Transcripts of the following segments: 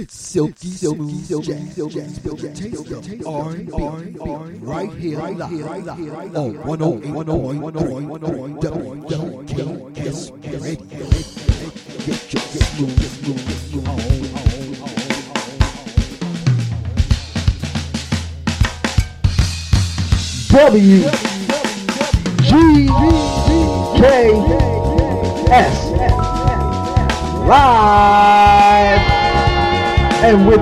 It's silky, silky, silky, silky, silky, taste of R&B, right here, right here, right here, on 108, 108, 108, 108, WKS Radio. Get your smooth, smooth, smooth on. W G K S live and with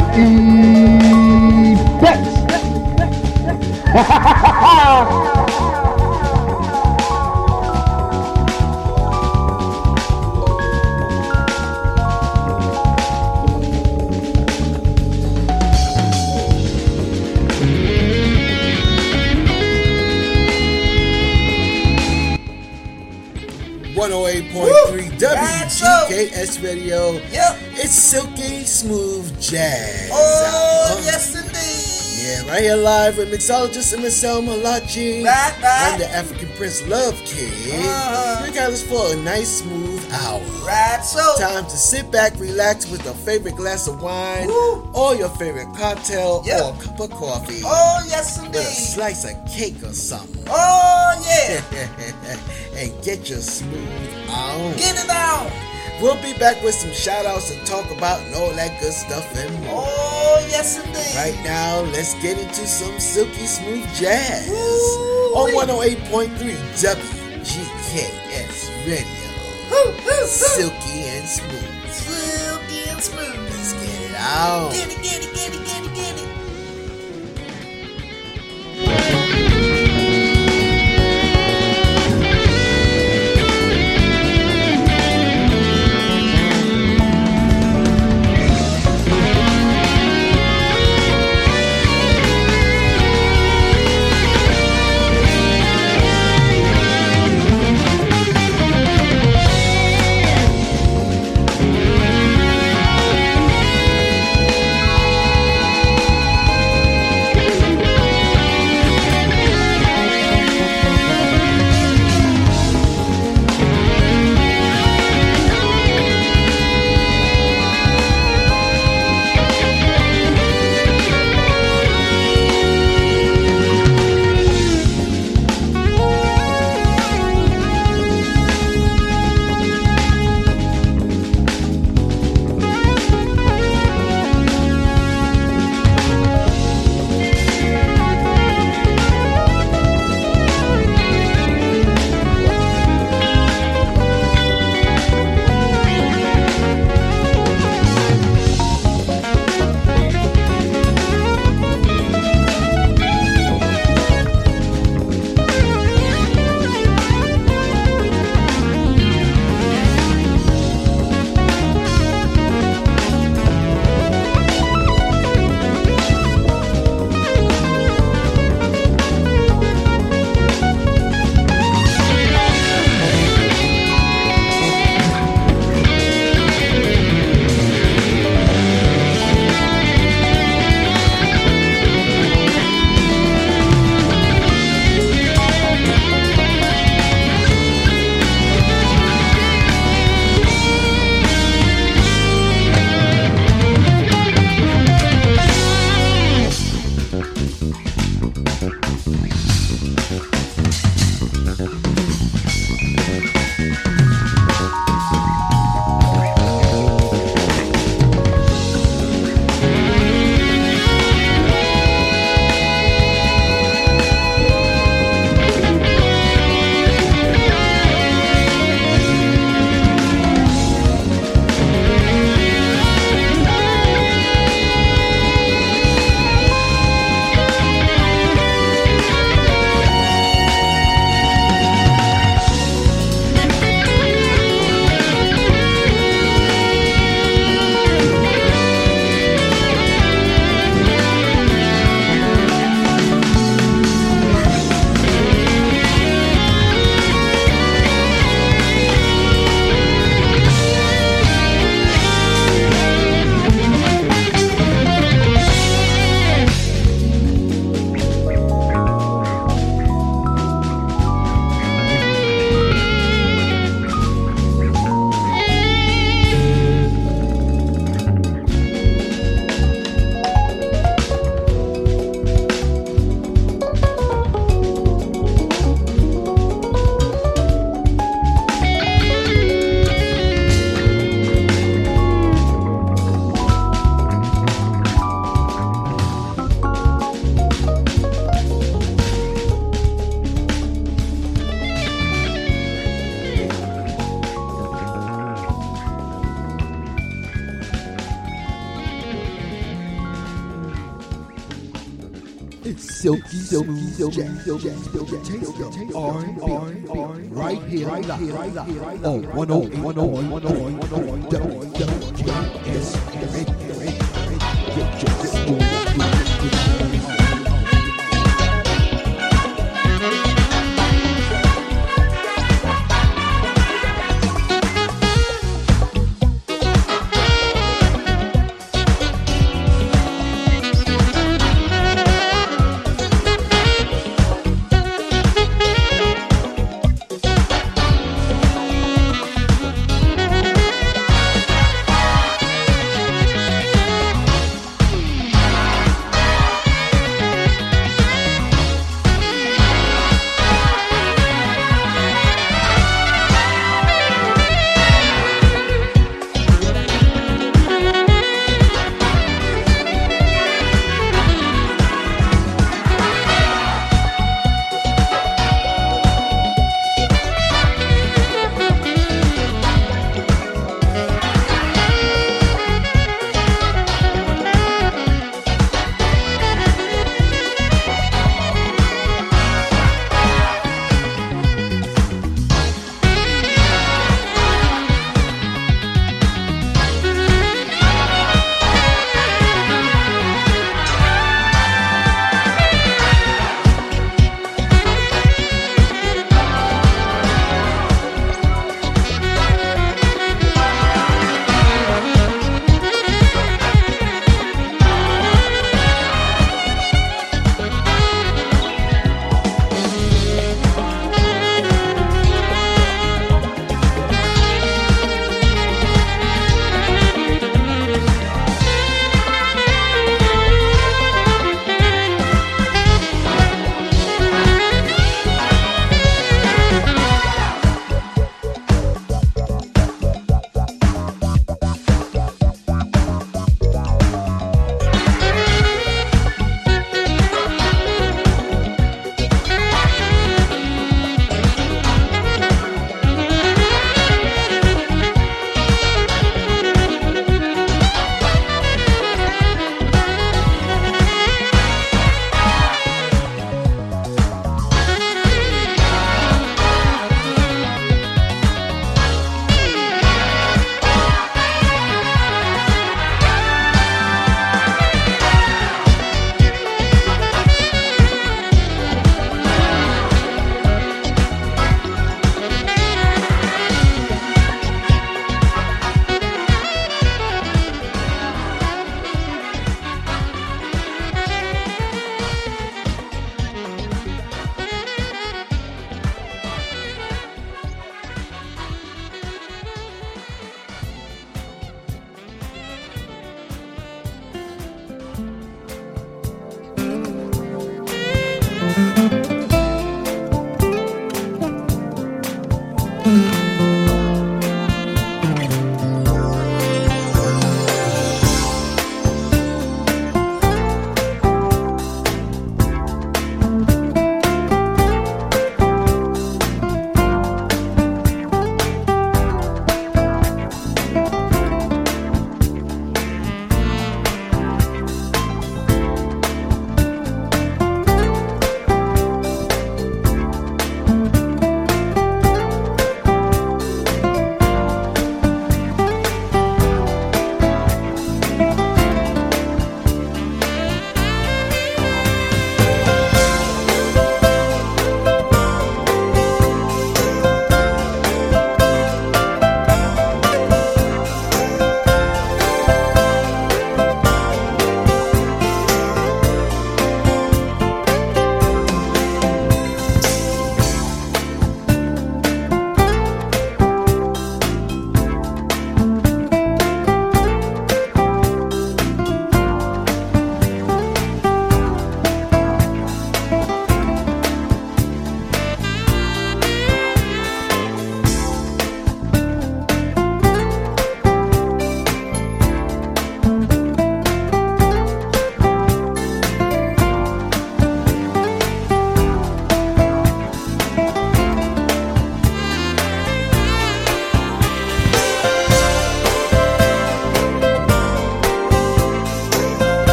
effects. One hundred eight point three WGKS Radio. Yep. It's silky smooth jazz. Oh, yes, indeed. Yeah, right here live with mixologist and Marcel Malachi. Right, right. I'm the African Prince Love Kid. Uh-huh. We got us for a nice smooth hour. Right, so. Time to sit back, relax with a favorite glass of wine, Woo. or your favorite cocktail, Yeah. or a cup of coffee, Oh, yes, with a indeed. slice of cake or something. Oh, yeah. and get your smooth on. Get it on. We'll be back with some shout outs and talk about and all that good stuff and more. Oh, yes, indeed. Right now, let's get into some silky smooth jazz Woo-wee. on 108.3 WGKS Radio. Woo, woo. Silky and smooth. Silky and smooth. Let's get it out. Get it, get it, get it, get it. Bill Gates, Bill Gates, Bill Gates, R&B, right here, right here, right here, on 108, 108, 108.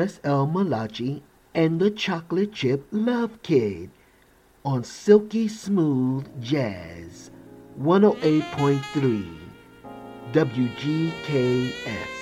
It's MSL Malachi and the Chocolate Chip Love Kid on Silky Smooth Jazz 108.3 WGKS.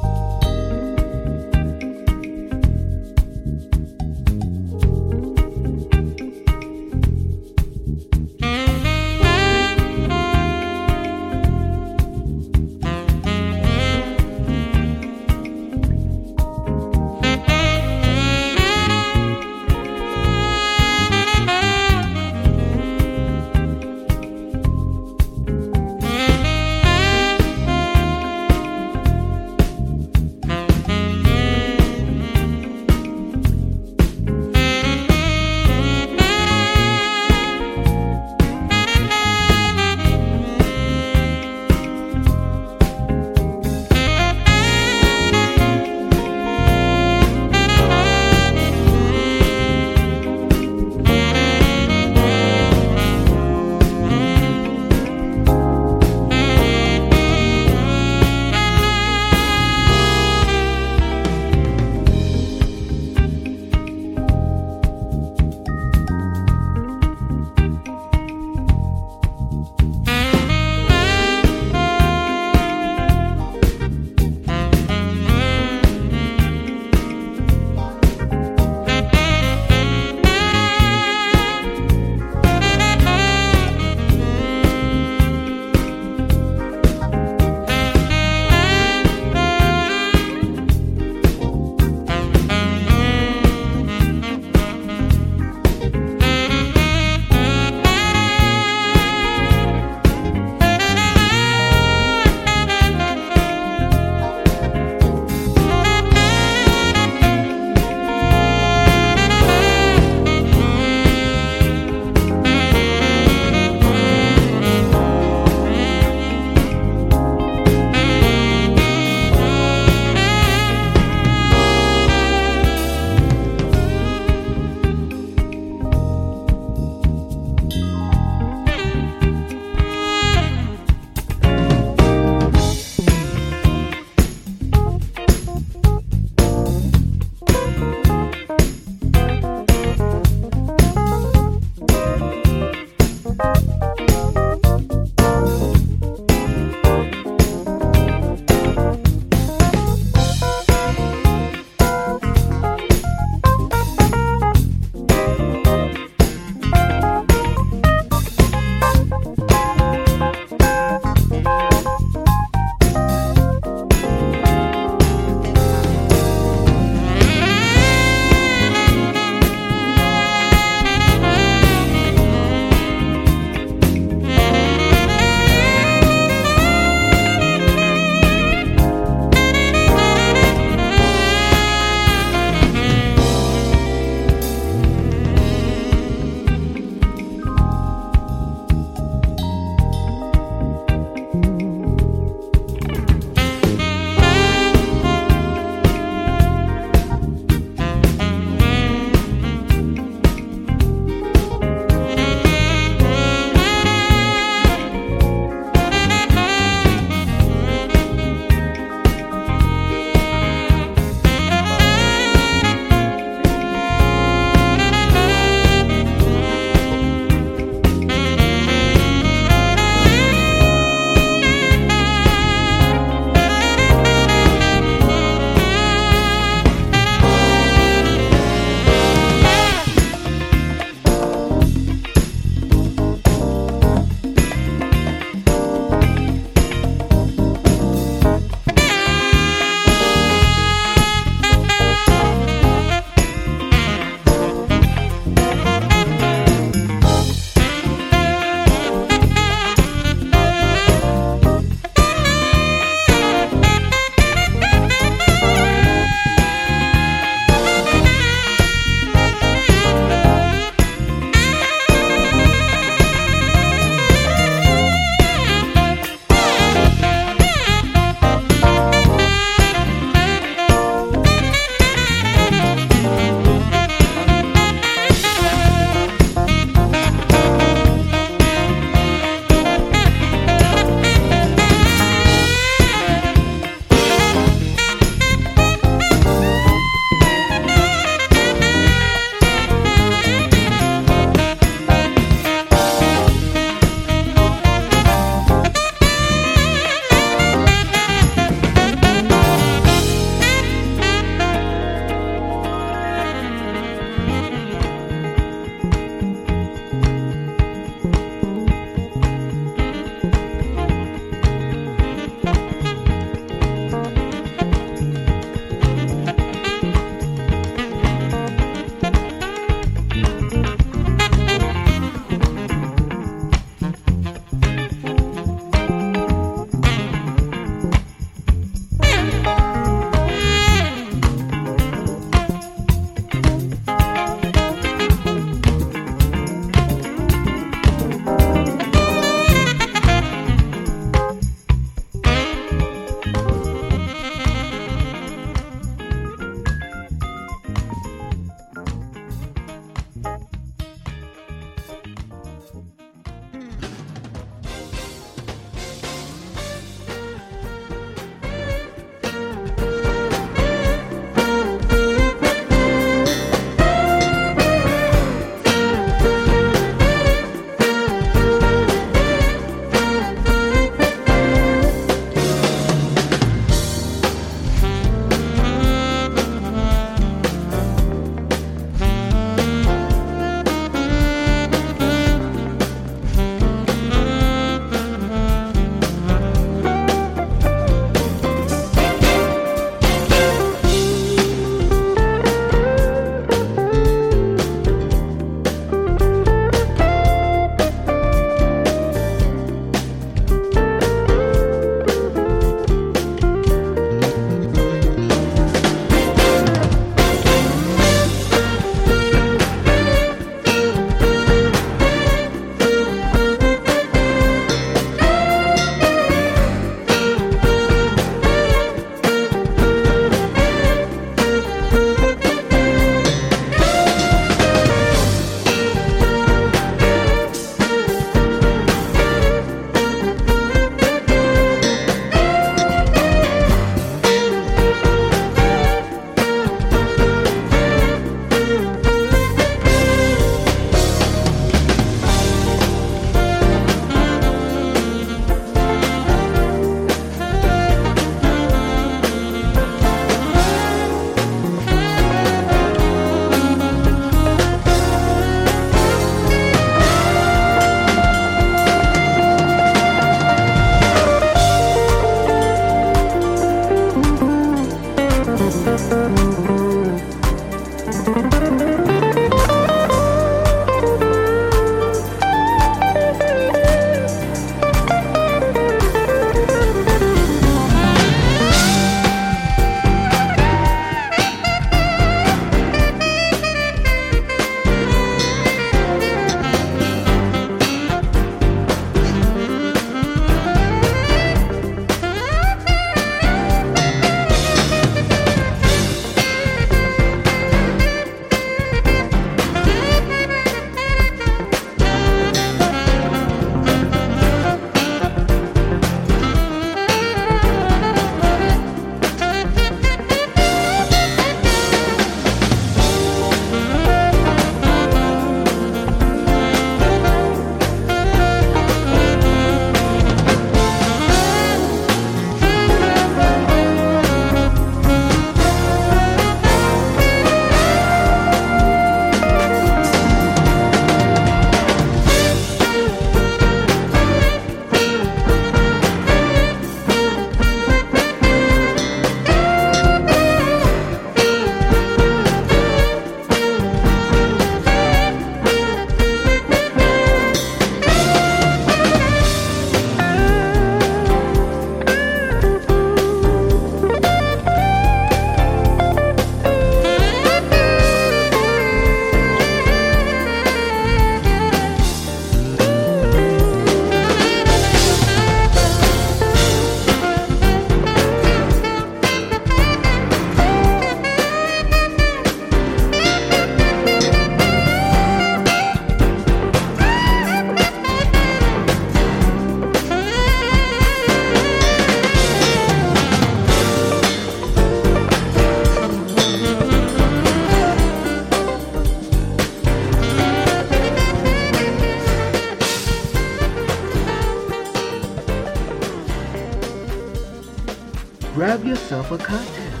A cocktail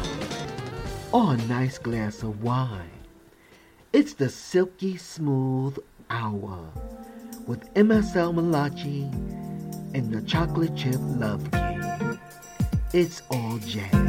or oh, a nice glass of wine. It's the silky smooth hour with MSL Malachi and the chocolate chip love king. It's all jazz.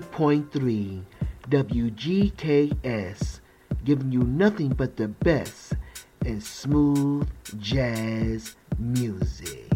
108.3 WGKS, giving you nothing but the best in smooth jazz music.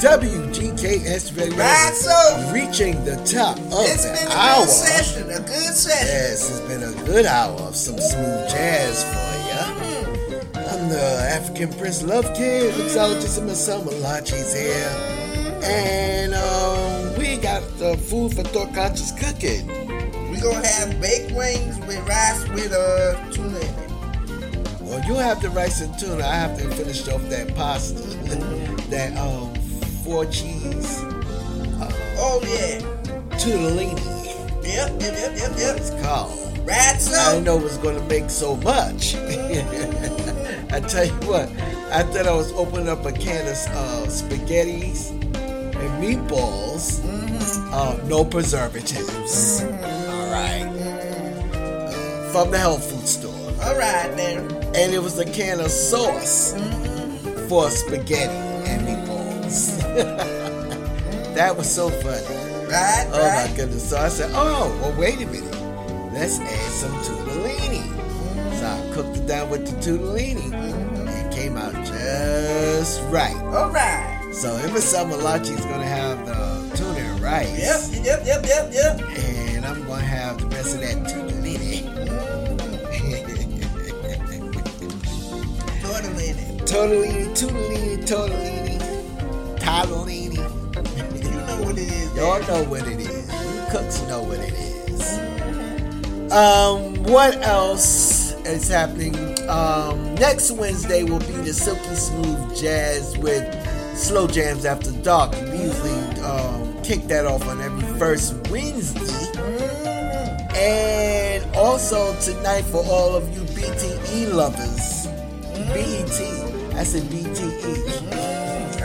WGKS Radio. Right, so Reaching the top of it's the been a hour. good session, a good session. Yes, it's been a good hour of some smooth jazz for you. I'm the African Prince Love Kid, mixologist and Marcel Malachi's here. And um, we got the food for thought conscious cooking. We gonna have baked wings with rice with uh tuna in it. Well, you have the rice and tuna. I have to finish off that pasta. that um, four cheese Oh yeah. tunnellini, Yep, yep, yep, yep, yep. it's called. Right, I didn't know it was to make so much. I tell you what, I thought I was opening up a can of uh, spaghettis and meatballs. Uh, no preservatives. All right. From the health food store. all right then. And it was a can of sauce for spaghetti and meatballs. that was so funny. Right, Oh right. my goodness. So I said, oh, well, wait a minute. Let's add some tortellini. So I cooked it down with the tortellini. It came out just right. All right. So Emerson Malachi is going to have the tuna and rice. Yep, yep, yep, yep, yep. And I'm going to have the rest of that tortellini. Totally in it. tortellini, tortellini, tortellini, tortellini. You know what it is. Y'all know what it is. You cooks know what it is. Um, what else is happening? Um, next Wednesday will be the Silky Smooth Jazz with Slow Jams After Dark. We usually um, kick that off on every first Wednesday. And also tonight for all of you BTE lovers. BET. I said BTE.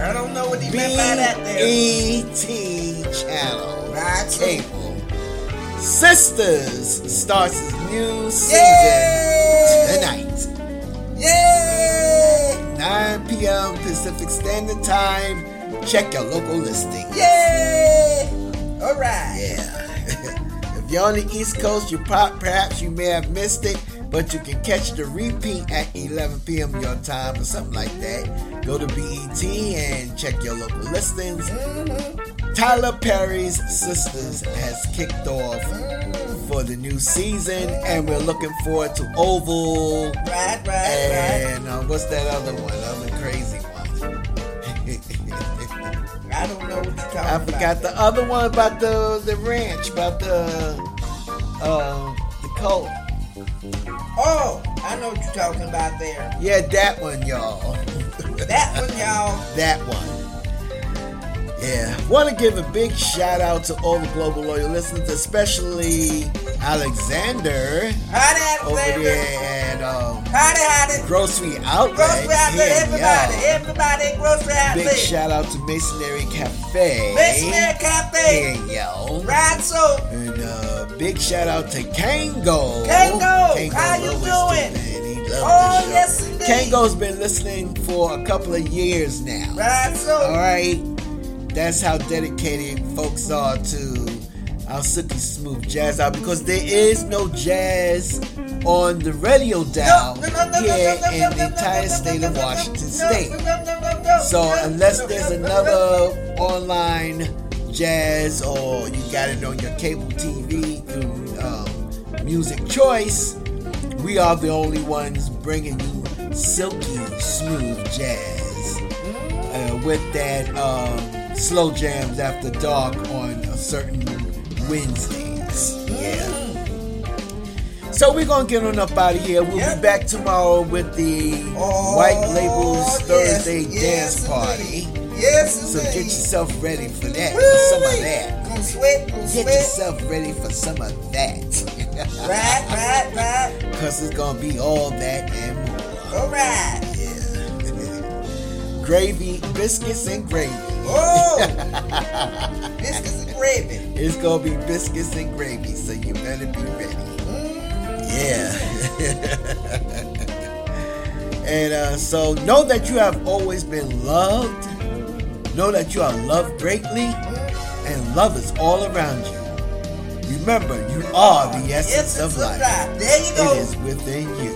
I don't know what he meant by that there. BET channel. Right, so- Cable. Sistas starts its new season Yay! tonight. Yay! 9 p.m. Pacific Standard Time. Check your local listing. Yay! All right. Yeah. if you're on the East Coast, you pop, perhaps you may have missed it, but you can catch the repeat at 11 p.m. your time or something like that. Go to BET and check your local listings. Tyler Perry's Sistas has kicked off for the new season, and we're looking forward to Oval. Right, right, right. And uh, what's that other one? Other crazy one. I don't know what you're talking I about. forgot the other one about the the ranch, about the uh, the colt. Oh, I know what you're talking about there. Yeah, that one, y'all. That one, y'all. that one. Yeah, want to give a big shout out to all the global loyal listeners, especially Alexander Howdy, over there at um, Howdy, howdy. Grocery Outlet. Grocery outlet, here, everybody. y'all. Everybody, in grocery outlet. Big shout out to Masonry Cafe. Missionary Cafe. Here, yo. Right, so. And uh, big shout out to Kango. Kango, how you doing? man. He loves Oh, yes, indeed. Kango's been listening for a couple of years now. Right, so. All right. That's how dedicated folks are to our silky smooth jazz out because there is no jazz on the radio dial No, no, no, no, here in the entire state of Washington State. So unless there's no, no, another online jazz or you got it on your cable TV through um, Music Choice, we are the only ones bringing you silky smooth jazz uh, with that um, slow jams after dark on a certain Wednesdays. Yeah. So we're gonna get on up out of here. We'll Yep. be back tomorrow with the Oh, White Labels Thursday yes, dance party. Yes, So get yourself ready for that. For some of that. Gonna sweat, gonna Get sweat. yourself ready for some of that. Right, right, right. Cause it's gonna be all that and more. All right. Yeah. gravy, biscuits and gravy. Oh, biscuits and gravy. It's gonna be biscuits and gravy, so you better be ready. Yeah. and uh, so know that you have always been loved. Know that you are loved greatly, and love is all around you. Remember, you are the essence of life. There you go. It is within you.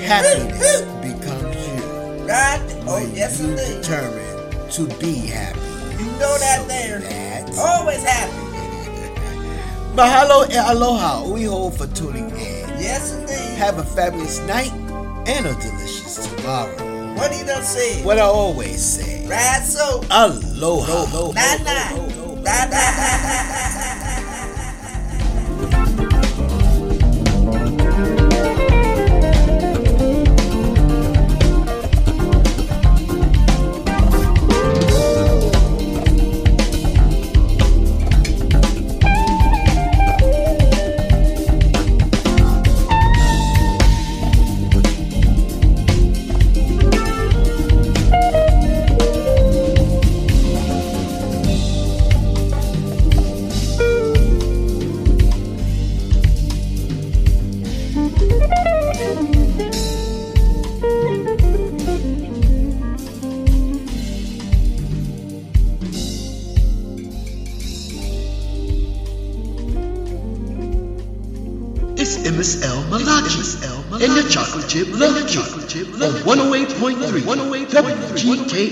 Happiness becomes you. Right. Oh, yes, you indeed. determine to be happy. You know that So there. that's- Always happy. Mahalo and aloha, uiho for tuning in. Yes, indeed. Have a fabulous night and a delicious tomorrow. What he done say? What I always say, Ride so. aloha. Nah, nah. Nah, nah. Radio,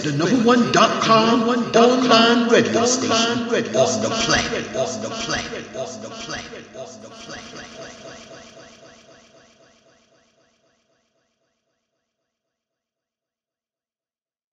the number one dot com online radio station. On the planet. On the planet. On the planet.